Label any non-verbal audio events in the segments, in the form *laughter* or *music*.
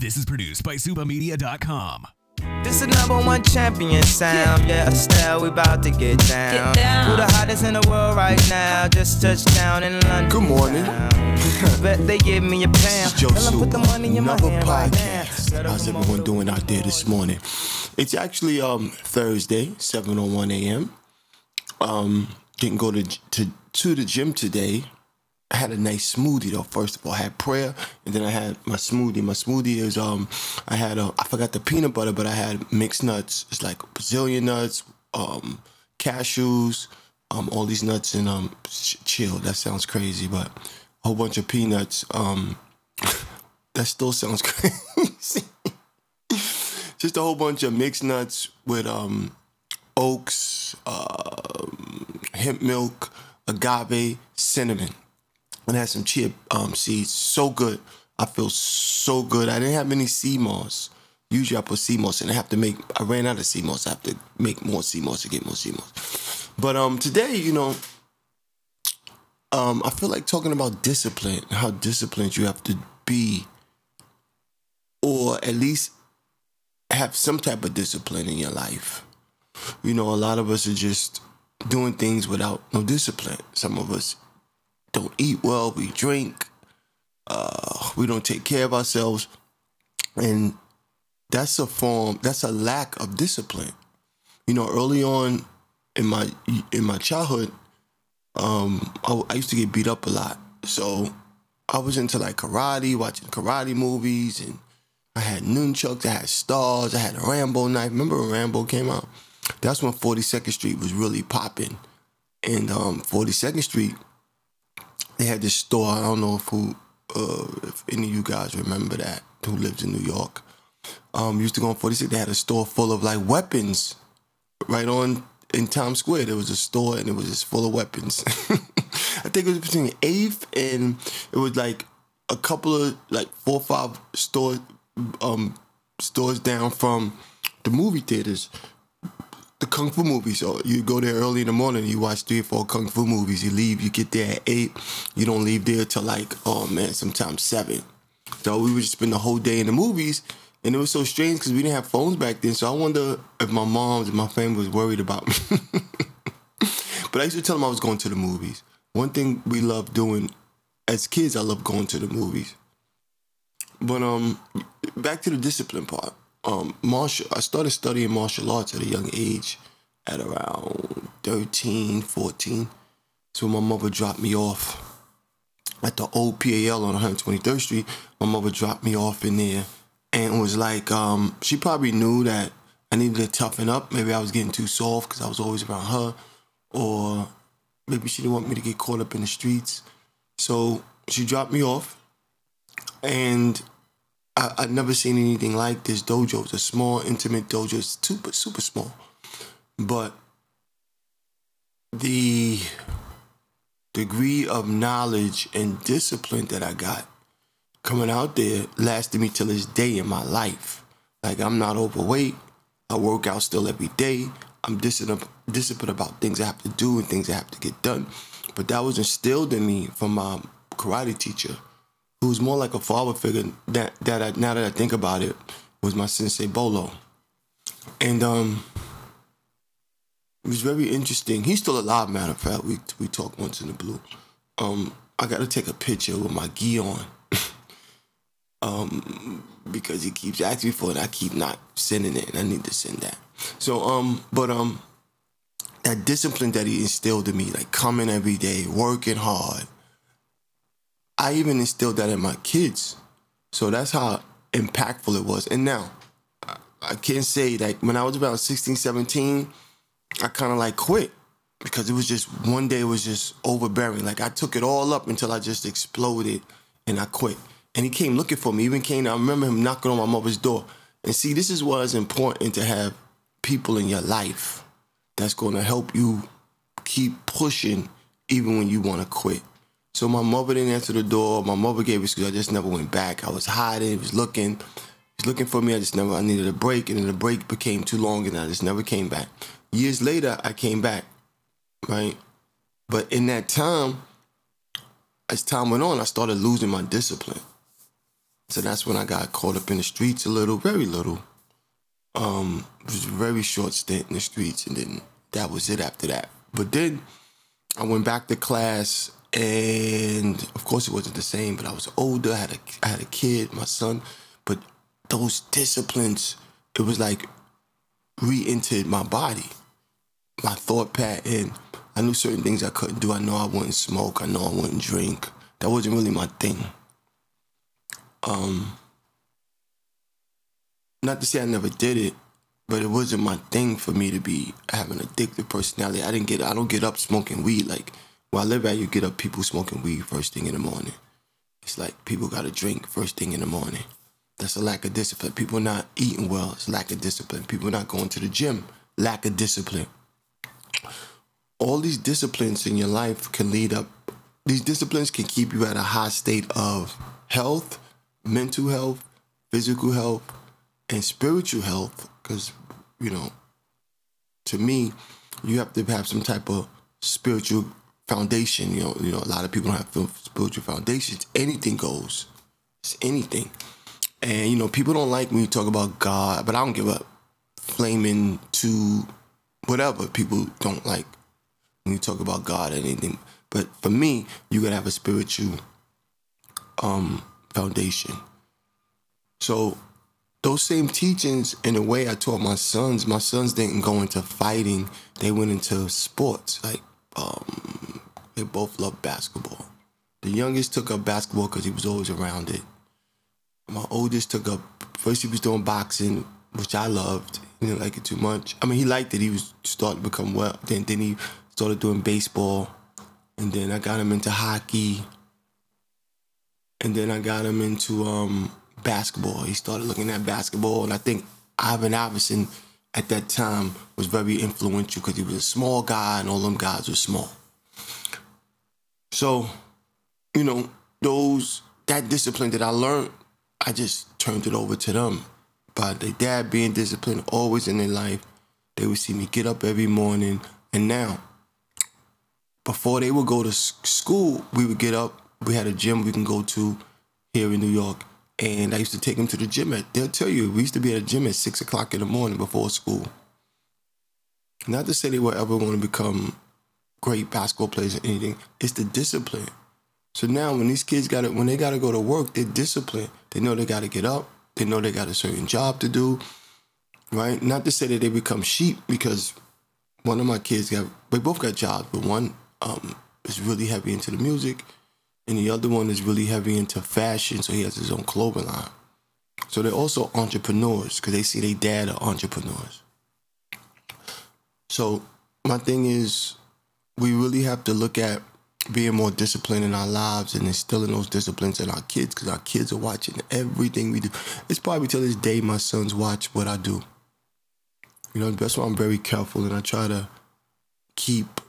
This is produced by SubaMedia.com. This is number one champion sound. Yeah, Estelle, we about to get down. Get down. Who the hottest in the world right now? Just touched down in London. Good morning. Bet they give me a pound. Joe Tell 'em put the money in another hand right podcast. Set How's everyone doing out there this morning? It's actually um Thursday, 7:01 a.m. Um, didn't go to to to the gym today. I had a nice smoothie though. First of all, I had prayer, and then I had my smoothie. My smoothie is um, I had uh, I forgot the peanut butter, but I had mixed nuts. It's like Brazilian nuts, um, cashews, um, all these nuts and um, ch- chill. That sounds crazy, but a whole bunch of peanuts. Um, *laughs* that still sounds *laughs* crazy. Just a whole bunch of mixed nuts with um, oats, um, hemp milk, agave, cinnamon, and had some chia um, seeds. So good. I feel so good. I didn't have any sea moss. Usually I put sea moss and I have to make. I ran out of sea moss. I have to make more sea moss to get more sea moss. But um, today, you know, um, I feel like talking about discipline, how disciplined you have to be, or at least have some type of discipline in your life. You know, a lot of us are just doing things without no discipline. Some of us don't eat well, we drink, uh, we don't take care of ourselves, and that's a form, that's a lack of discipline. You know, early on in my in my childhood, um, I, I used to get beat up a lot. So I was into like karate, watching karate movies, and I had nunchucks, I had stars, I had a Rambo knife. Remember when Rambo came out? That's when 42nd Street was really popping. And um, 42nd Street, they had this store. I don't know if who, uh, if any of you guys remember that who lives in New York. Um, used to go on 46. They had a store full of like weapons, right on in Times Square. There was a store and it was just full of weapons. *laughs* I think it was between Eighth and it was like a couple of like four or five stores, um, stores down from the movie theaters the kung fu movies. So you go there early in the morning, you watch three or four kung fu movies. You leave, you get there at eight. You don't leave there till like oh man, sometimes seven. So we would just spend the whole day in the movies, and it was so strange because we didn't have phones back then. So I wonder if my moms and my family was worried about me. *laughs* but I used to tell them I was going to the movies. One thing we loved doing as kids, I loved going to the movies. But um, back to the discipline part. Um, martial. I started studying martial arts at a young age, at around 13, 14. So my mother dropped me off at the old PAL on 123rd Street. My mother dropped me off in there, and was like, um, she probably knew that I needed to toughen up. Maybe I was getting too soft because I was always around her, or maybe she didn't want me to get caught up in the streets. So she dropped me off, and I, I'd never seen anything like this dojo. It's a small, intimate dojo. It's super, super small. But the degree of knowledge and discipline that I got coming out there lasted me till this day in my life. Like I'm not overweight. I work out still every day. I'm disciplined about things I have to do and things I have to get done. But that was instilled in me from my karate teacher who was more like a father figure that that I, now that I think about it was my sensei Bolo, and um, it was very interesting. He's still alive, matter of fact. We we talked once in the blue. Um, I got to take a picture with my gi on, *laughs* um, because he keeps asking for it. I keep not sending it, and I need to send that. So um, but um, that discipline that he instilled in me, like coming every day, working hard. I even instilled that in my kids. So that's how impactful it was. And now, I- can't say like when I was about 16, 17, I kind of like quit because it was just one day it was just overbearing. Like I took it all up until I just exploded and I quit. And he came looking for me. Even came, I remember him knocking on my mother's door. And see, this is why it's important to have people in your life that's going to help you keep pushing even when you want to quit. So my mother didn't answer the door. My mother gave me excuse. I just never went back. I was hiding. Was looking. Was looking for me. I just never. I needed a break, and then the break became too long, and I just never came back. Years later, I came back, right? But in that time, as time went on, I started losing my discipline. So that's when I got caught up in the streets a little, very little. Um, it was a very short stint in the streets, and then that was it after that. But then I went back to class, and of course it wasn't the same. But I was older. I had a I had a kid, my son. But those disciplines, it was like re-entered my body, my thought pattern. I knew certain things I couldn't do. I know I wouldn't smoke. I know I wouldn't drink. That wasn't really my thing. Um, not to say I never did it, but it wasn't my thing for me to be having addictive personality. I didn't get I don't get up smoking weed like where I live at. You get up people smoking weed first thing in the morning. It's like people got to drink first thing in the morning. That's a lack of discipline. People not eating well. It's lack of discipline. People not going to the gym. Lack of discipline. All these disciplines in your life can lead up. These disciplines can keep you at a high state of health, mental health, physical health, and spiritual health. Because you know, to me, you have to have some type of spiritual foundation. You know, you know, a lot of people don't have spiritual foundations. Anything goes. It's anything. And you know, people don't like when you talk about God, but I don't give up. Flaming to whatever people don't like when you talk about God or anything. But for me, you gotta have a spiritual um foundation. So those same teachings, in a way, I taught my sons. My sons didn't go into fighting; they went into sports. Like um, they both love basketball. The youngest took up basketball because he was always around it. My oldest took up first. He was doing boxing, which I loved. He didn't like it too much. I mean, he liked it. He was starting to become well. Then, then he started doing baseball, and then I got him into hockey, and then I got him into um, basketball. He started looking at basketball, and I think Ivan Iverson at that time was very influential because he was a small guy, and all them guys were small. So, you know, those that discipline that I learned, I just turned it over to them. By their dad being disciplined always in their life, they would see me get up every morning. And now, before they would go to school, we would get up. We had a gym we can go to here in New York, and I used to take them to the gym at, they'll tell you, we used to be at a gym at six o'clock in the morning before school. Not to say they were ever going to become great basketball players or anything, it's the discipline. So now when these kids got it, when they got to go to work, they're disciplined. They know they got to get up. They know they got a certain job to do, right? Not to say that they become sheep because one of my kids got, they both got jobs, but one um, is really heavy into the music and the other one is really heavy into fashion, so he has his own clothing line. So they're also entrepreneurs because they see their dad are entrepreneurs. So my thing is, we really have to look at being more disciplined in our lives and instilling those disciplines in our kids because our kids are watching everything we do. It's probably till this day my sons watch what I do. You know, that's why I'm very careful and I try to keep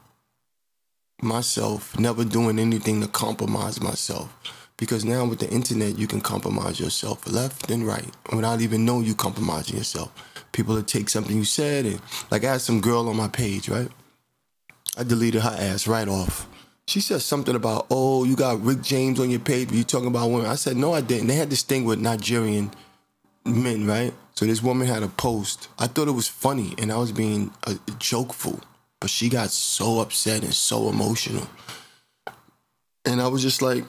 myself, never doing anything to compromise myself. Because now with the internet, you can compromise yourself left and right without even knowing you compromising yourself. People will take something you said and like I had some girl on my page, right? I deleted her ass right off. She said something about, oh, you got Rick James on your page, you talking about women. I said, no, I didn't. They had this thing with Nigerian men, right? So this woman had a post. I thought it was funny and I was being a, a jokeful. But she got so upset and so emotional. And I was just like,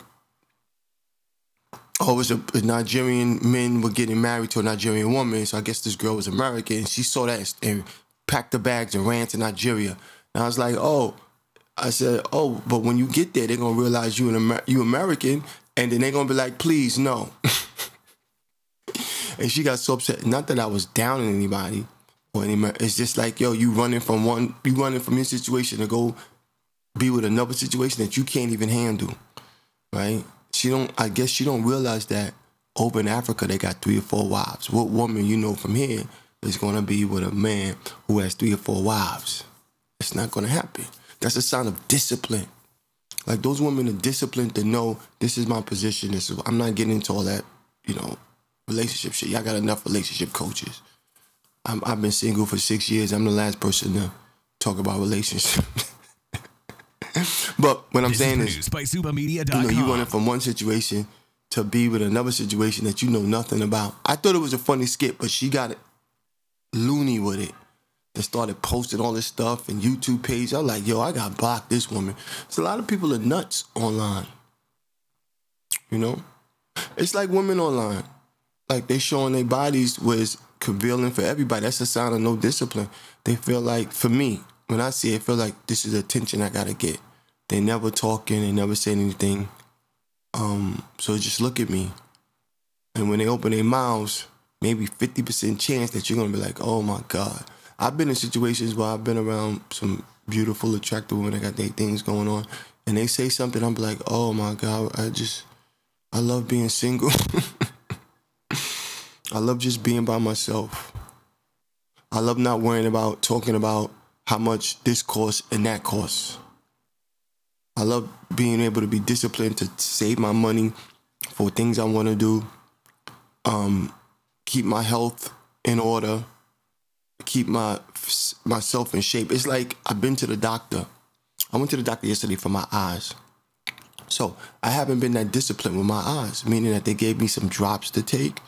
oh, it was a, a Nigerian men were getting married to a Nigerian woman. So I guess this girl was American. And she saw that and packed the bags and ran to Nigeria. And I was like, oh, I said, oh, but when you get there, they're gonna realize you an Amer- you American, and then they're gonna be like, please, no. *laughs* and she got so upset. Not that I was down on anybody, or any. It's just like, yo, you running from one, you running from your situation to go be with another situation that you can't even handle, right? She don't. I guess she don't realize that over in Africa they got three or four wives. What woman you know from here is gonna be with a man who has three or four wives? It's not gonna happen. That's a sign of discipline. Like those women are disciplined to know this is my position. This is I'm not getting into all that, you know, relationship shit. Y'all got enough relationship coaches. I have been single for six years. I'm the last person to talk about relationships. *laughs* but what I'm this saying is, is, by you know, you running from one situation to be with another situation that you know nothing about. I thought it was a funny skit, but she got it loony with it. They started posting all this stuff and YouTube page. I was like, yo, I got blocked this woman. So a lot of people are nuts online. You know? It's like women online. Like they showing their bodies was conveying for everybody. That's a sign of no discipline. They feel like, for me, when I see it, I feel like this is attention I gotta get. They never talking, they never say anything. Um, so just look at me. And when they open their mouths, maybe 50% chance that you're gonna be like, oh my God. I've been in situations where I've been around some beautiful, attractive women that got their things going on, and they say something, I'm like, oh my God, I just, I love being single. *laughs* I love just being by myself. I love not worrying about talking about how much this costs and that costs. I love being able to be disciplined to save my money for things I want to do, um, keep my health in order, keep my myself in shape. It's like I've been to the doctor. I went to the doctor yesterday for my eyes. So I haven't been that disciplined with my eyes, meaning that they gave me some drops to take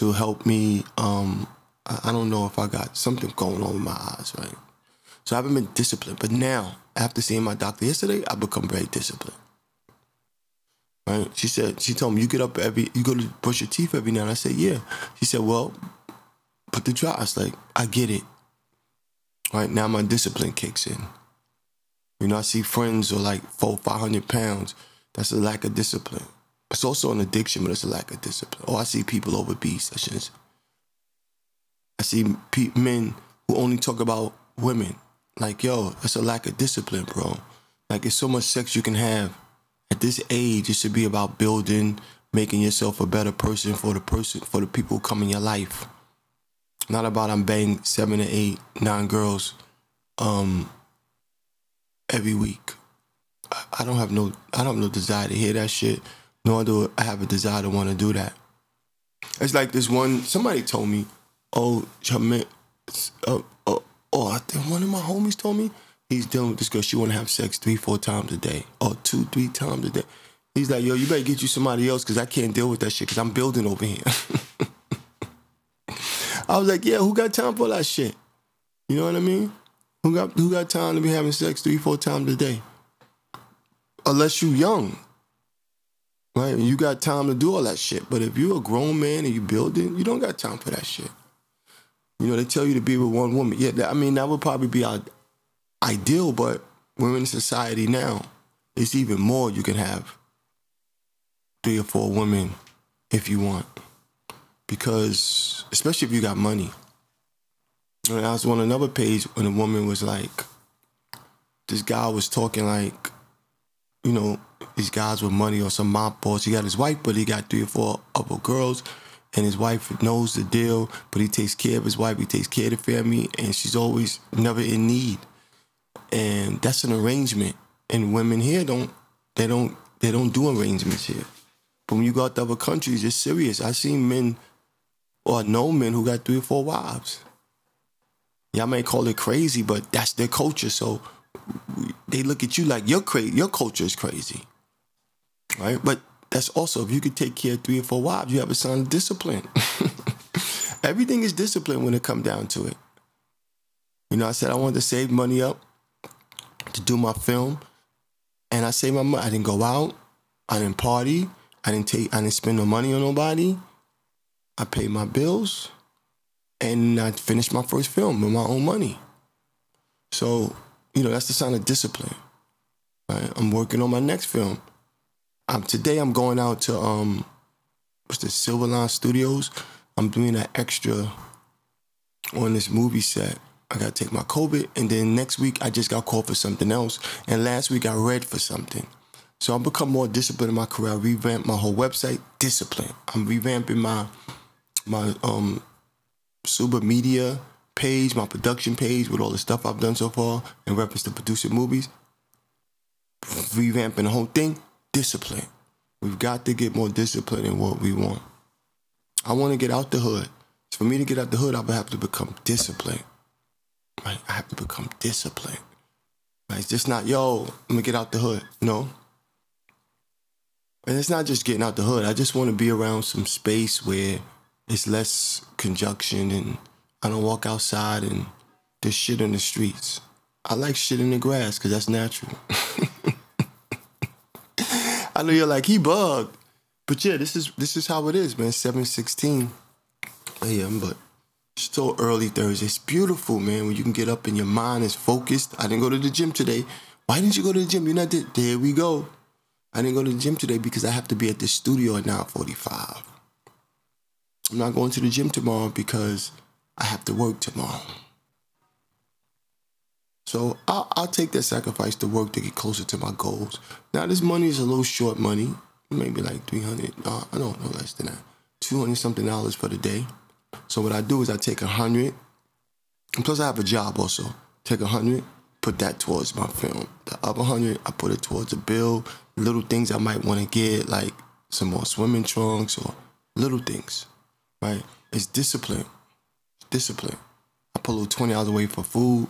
to help me. Um, I don't know if I got something going on with my eyes, right? So I haven't been disciplined. But now, after seeing my doctor yesterday, I've become very disciplined. Right? She said, she told me, you get up every, you go to brush your teeth every night. I said, yeah. She said, well, put the. I was like, I get it. Right now, my discipline kicks in. You know, I see friends who are like four, five hundred pounds. That's a lack of discipline. It's also an addiction, but it's a lack of discipline. Oh, I see people obese. I shouldn't. I see pe- men who only talk about women. Like, yo, that's a lack of discipline, bro. Like, it's so much sex you can have. At this age, it should be about building, making yourself a better person for the person, for the people who come in your life. Not about I'm banging seven or eight, nine girls, um, every week. I, I don't have no, I don't have no desire to hear that shit. Nor do I have a desire to want to do that. It's like this one. Somebody told me, "Oh, uh, uh, oh, I think one of my homies told me he's dealing with this girl. She want to have sex three, four times a day, or two, three times a day. He's like, yo, you better get you somebody else because I can't deal with that shit because I'm building over here. *laughs* I was like, yeah, who got time for that shit? You know what I mean? Who got who got time to be having sex three, four times a day? Unless you young. Right? You got time to do all that shit. But if you're a grown man and you're building, you don't got time for that shit. You know, they tell you to be with one woman. Yeah, I mean, that would probably be our ideal, but we're in society now. It's even more you can have three or four women if you want. Because, especially if you got money. And I was on another page when a woman was like, this guy was talking like, you know, these guys with money or some mob boss. He got his wife, but he got three or four other girls and his wife knows the deal, but he takes care of his wife, he takes care of the family, and she's always never in need. And that's an arrangement. And women here don't they don't they don't do arrangements here. But when you go out to other countries, it's serious. I seen men or know men who got three or four wives. Y'all may call it crazy, but that's their culture. So they look at you like your cra- your culture is crazy, right? But that's also if you could take care of three or four wives, you have a of discipline. *laughs* Everything is discipline when it come down to it. You know, I said I wanted to save money up to do my film, and I saved my money. I didn't go out, I didn't party, I didn't take, I didn't spend no money on nobody. I paid my bills, and I finished my first film with my own money. So, you know, that's the sign of discipline. Right? I'm working on my next film um, today I'm going out to um, what's the Silverline Studios. I'm doing an extra on this movie set. I gotta take my COVID, and then next week I just got called for something else, and last week I read for something. So I've become more disciplined in my career. I revamped my whole website. Discipline. I'm revamping my my um Suba Media page, my production page with all the stuff I've done so far in reference to producing movies. Revamping the whole thing discipline. We've got to get more discipline in what we want. I want to get out the hood. For me to get out the hood, I would have to become disciplined. Right? I have to become disciplined. Right? It's just not, yo, I'm gonna get out the hood. No. And it's not just getting out the hood. I just want to be around some space where it's less conjunction and I don't walk outside and there's shit in the streets. I like shit in the grass because that's natural. *laughs* I know you're like, he bugged. But yeah, this is this is how it is, man. 716 a.m. But still early Thursday. It's beautiful, man, when you can get up and your mind is focused. I didn't go to the gym today. Why didn't you go to the gym? You're not there. There we go. I didn't go to the gym today because I have to be at the studio at 945. I'm not going to the gym tomorrow because I have to work tomorrow. So I'll, I'll take that sacrifice to work to get closer to my goals. Now this money is a little short money, maybe like 300, uh, I don't know less than that, 200 something dollars for the day. So what I do is I take a hundred, and plus I have a job also. Take a hundred, put that towards my film. The other hundred, I put it towards a bill, little things I might want to get, like some more swimming trunks or little things, right? It's discipline. Discipline. I put a little twenty dollars away for food,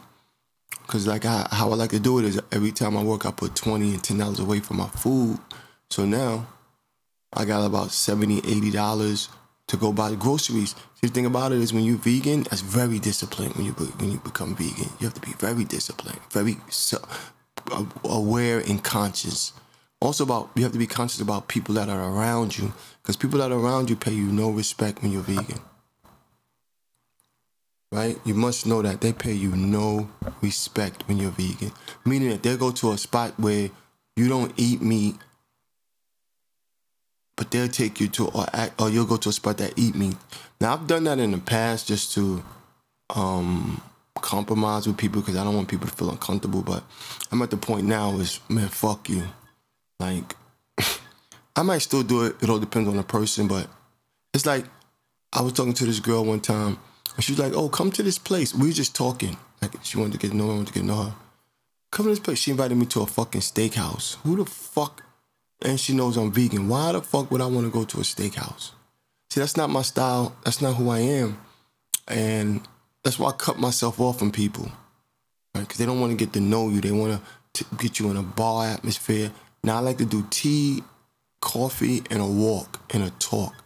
cause like I, how I like to do it is every time I work, I put twenty and ten dollars away for my food. So now I got about 70 80 dollars to go buy groceries. See, the thing about it is when you're vegan, that's very disciplined when you when you become vegan. You have to be very disciplined, very uh, aware and conscious. Also about you have to be conscious about people that are around you because people that are around you pay you no respect when you're vegan. Right? You must know that they pay you no respect when you're vegan. Meaning that they'll go to a spot where you don't eat meat but they'll take you to or or you'll go to a spot that eat meat. Now I've done that in the past just to um, compromise with people because I don't want people to feel uncomfortable. But I'm at the point now is man, fuck you. Like *laughs* I might still do it. It all depends on the person, but it's like I was talking to this girl one time, and she was like, "Oh, come to this place." We were just talking. Like she wanted to get to know, I wanted to get to know her. Come to this place. She invited me to a fucking steakhouse. Who the fuck and she knows I'm vegan. Why the fuck would I want to go to a steakhouse? See, that's not my style. That's not who I am. And that's why I cut myself off from people. Right? Because they don't want to get to know you. They want to get you in a bar atmosphere. Now I like to do tea, coffee, and a walk and a talk.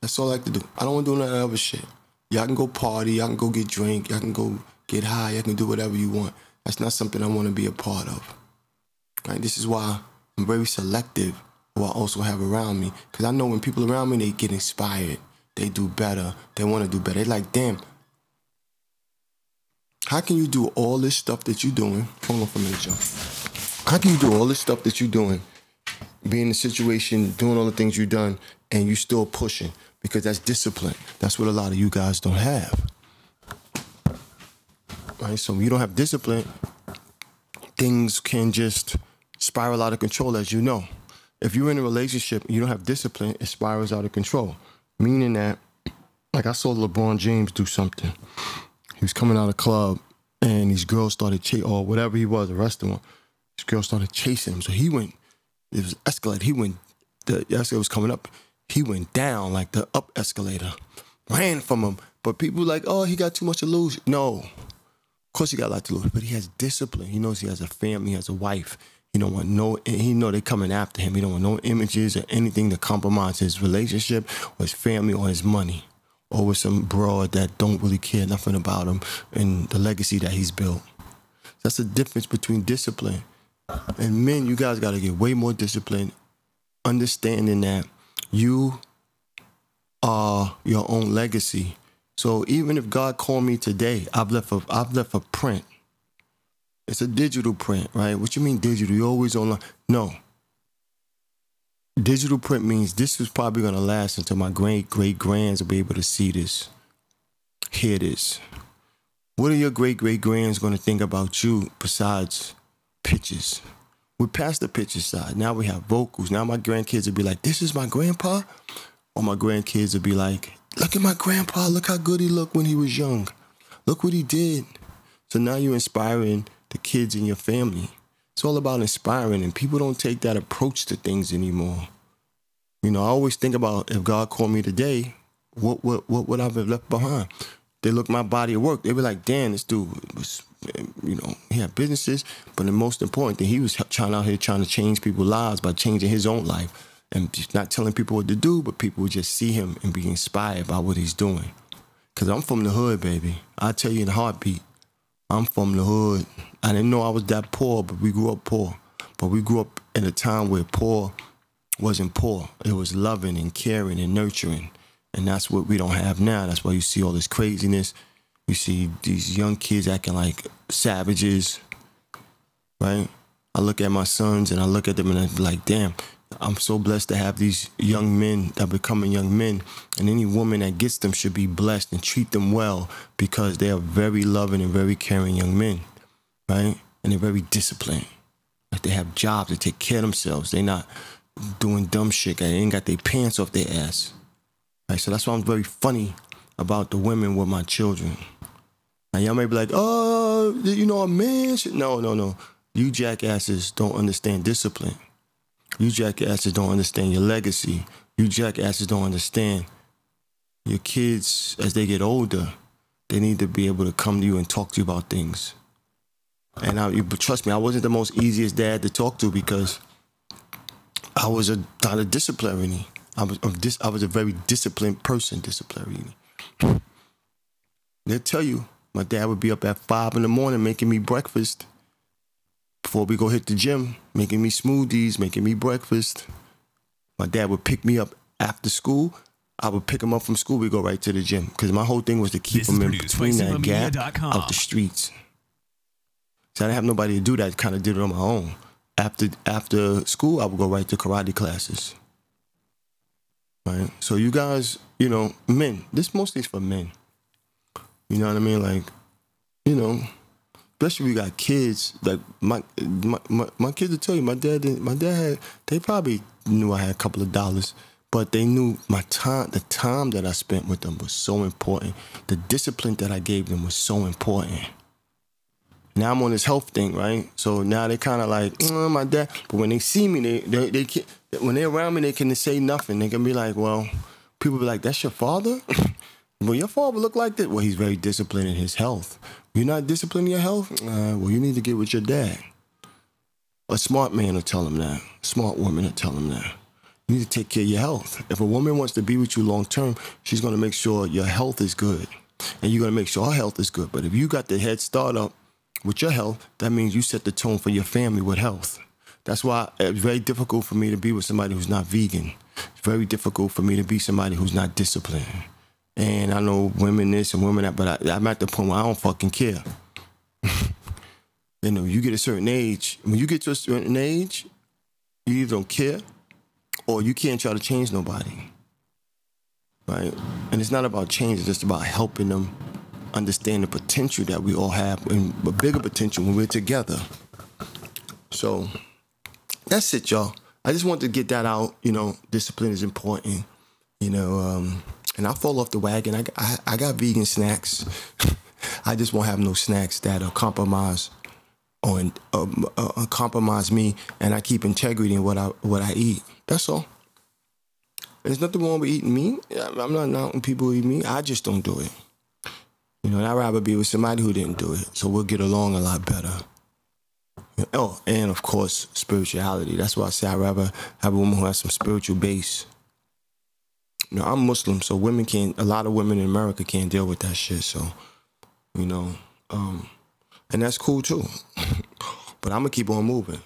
That's all I like to do. I don't want to do none other shit. Y'all can go party, y'all can go get drink, y'all can go get high, y'all can do whatever you want. That's not something I want to be a part of. Right? This is why I'm very selective who I also have around me. Because I know when people around me, they get inspired. They do better. They want to do better. They're like, damn, how can you do all this stuff that you're doing? Hold on for a minute, Joe. How can you do all this stuff that you're doing, be in the situation, doing all the things you've done, and you still pushing? Because that's discipline. That's what a lot of you guys don't have. Right? So when you don't have discipline, things can just spiral out of control, as you know. If you're in a relationship and you don't have discipline, it spirals out of control. Meaning that, like I saw LeBron James do something. He was coming out of club and these girls started chasing, or whatever he was, the restaurant. These girls started chasing him. So he went, it was escalator. He went, the escalator was coming up. He went down like the up escalator, ran from him. But people like, oh, he got too much to lose. No. Of course he got a lot to lose, but he has discipline. He knows he has a family, he has a wife. He don't want no. He know they coming after him. He don't want no images or anything to compromise his relationship or his family or his money, or with some broad that don't really care nothing about him and the legacy that he's built. That's the difference between discipline and men. You guys got to get way more disciplined, understanding that you are your own legacy. So even if God called me today, I've left a I've left a print it's a digital print, right? What you mean digital? You're always online. No. Digital print means this is probably gonna last until my great great grands will be able to see this, hear this. What are your great great grands gonna think about you besides pictures? We're past the picture side. Now we have vocals. Now my grandkids will be like, "This is my grandpa," or my grandkids will be like, "Look at my grandpa. Look how good he looked when he was young. Look what he did." So now you're inspiring the kids in your family. It's all about inspiring, and people don't take that approach to things anymore. You know, I always think about if God called me today, what what what would I have left behind? They look my body of work. They were like, damn, this dude was, you know, he had businesses, but the most important thing, he was trying out here trying to change people's lives by changing his own life and just not telling people what to do, but people would just see him and be inspired by what he's doing. Cause I'm from the hood, baby. I tell you in a heartbeat, I'm from the hood. I didn't know I was that poor, but we grew up poor. But we grew up in a time where poor wasn't poor. It was loving and caring and nurturing. And that's what we don't have now. That's why you see all this craziness. You see these young kids acting like savages, right? I look at my sons and I look at them and I'm like, damn, I'm so blessed to have these young men that are becoming young men. And any woman that gets them should be blessed and treat them well because they are very loving and very caring young men, right? And they're very disciplined. Like they have jobs, they take care of themselves. They're not doing dumb shit. They ain't got their pants off their ass. So that's why I'm very funny about the women with my children. Now y'all may be like, oh, you know, a man should. No, no, no. You jackasses don't understand discipline. You jackasses don't understand your legacy. You jackasses don't understand your kids as they get older. They need to be able to come to you and talk to you about things. And I, trust me, I wasn't the most easiest dad to talk to because I was a not a disciplinarian. I was a dis, I was a very disciplined person, disciplinarian. They'll tell you my dad would be up at five in the morning making me breakfast before we go hit the gym, making me smoothies, making me breakfast. My dad would pick me up after school. I would pick him up from school. We go right to the gym because my whole thing was to keep This him in between that gap of the streets. So I didn't have nobody to do that. Kind of did it on my own. After after school, I would go right to karate classes. Right. So you guys, you know, men. This mostly is for men. You know what I mean? Like, you know, especially you got kids. Like my my my, my kids will tell you, my dad didn't, my dad had, they probably knew I had a couple of dollars, but they knew my time the time that I spent with them was so important. The discipline that I gave them was so important. Now I'm on this health thing, right? So now they kind of like, mm, my dad. But when they see me, they they, they can, when they're around me, they can say nothing. They can be like, well, people be like, that's your father. *laughs* well, your father look like that. Well, he's very disciplined in his health. You're not disciplined in your health. Uh, well, you need to get with your dad. A smart man will tell him that. A Smart woman will tell him that. You need to take care of your health. If a woman wants to be with you long term, she's gonna make sure your health is good, and you're gonna make sure her health is good. But if you got the head start up with your health, that means you set the tone for your family with health. That's why it's very difficult for me to be with somebody who's not vegan. It's very difficult for me to be somebody who's not disciplined. And I know women this and women that, but I, I'm at the point where I don't fucking care. *laughs* you know, you get a certain age. When you get to a certain age, you either don't care or you can't try to change nobody. Right? And it's not about change, it's just about helping them understand the potential that we all have and a bigger potential when we're together. So that's it, y'all. I just wanted to get that out. You know, discipline is important. You know, um, and I fall off the wagon. I, I, I got vegan snacks. *laughs* I just won't have no snacks that are compromise on um, uh, compromise me, and I keep integrity in what I what I eat. That's all. There's nothing wrong with eating meat. I'm not knocking people eat meat. I just don't do it. You know, and I'd rather be with somebody who didn't do it, so we'll get along a lot better. Oh, and of course, spirituality. That's why I say I'd rather have a woman who has some spiritual base. You know, I'm Muslim, so women can't. A lot of women in America can't deal with that shit. So, you know, um, and that's cool too. *laughs* but I'm gonna keep on moving.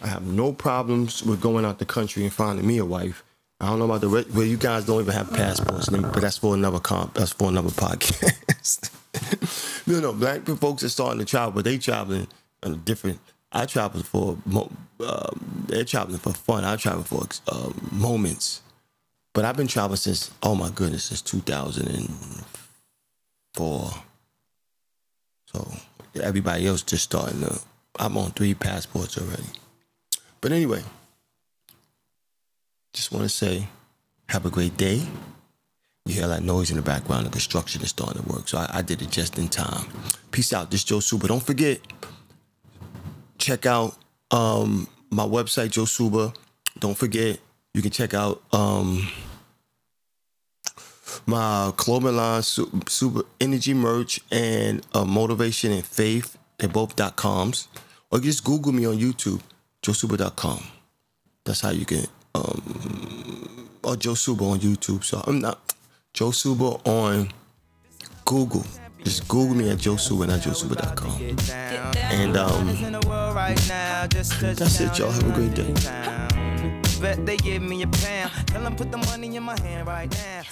I have no problems with going out the country and finding me a wife. I don't know about the re- well, you guys don't even have passports, but that's for another comp. That's for another podcast. *laughs* you know, black folks are starting to travel, but they traveling on a different. I travel for um, they're traveling for fun. I travel for um, moments. But I've been traveling since oh my goodness, since 2004. So everybody else just starting to. I'm on three passports already. But anyway, just want to say, have a great day. You hear that noise in the background. The construction is starting to work, so I, I did it just in time. Peace out. This Joe Suba. Don't forget, check out um, my website, Joe Suba. Don't forget, you can check out um, my clothing line, super, energy merch, and uh, motivation and faith. They're both dot coms. Or just Google me on YouTube, joesuba.com. That's how you can, um, or Joe Suba on YouTube. So I'm not Joe Suba on Google. Just Google me at Joe Suba, not joesuba.com. And um, that's it, y'all. Have a great day. Bet they give me a pound. Tell them put the money in my hand right now.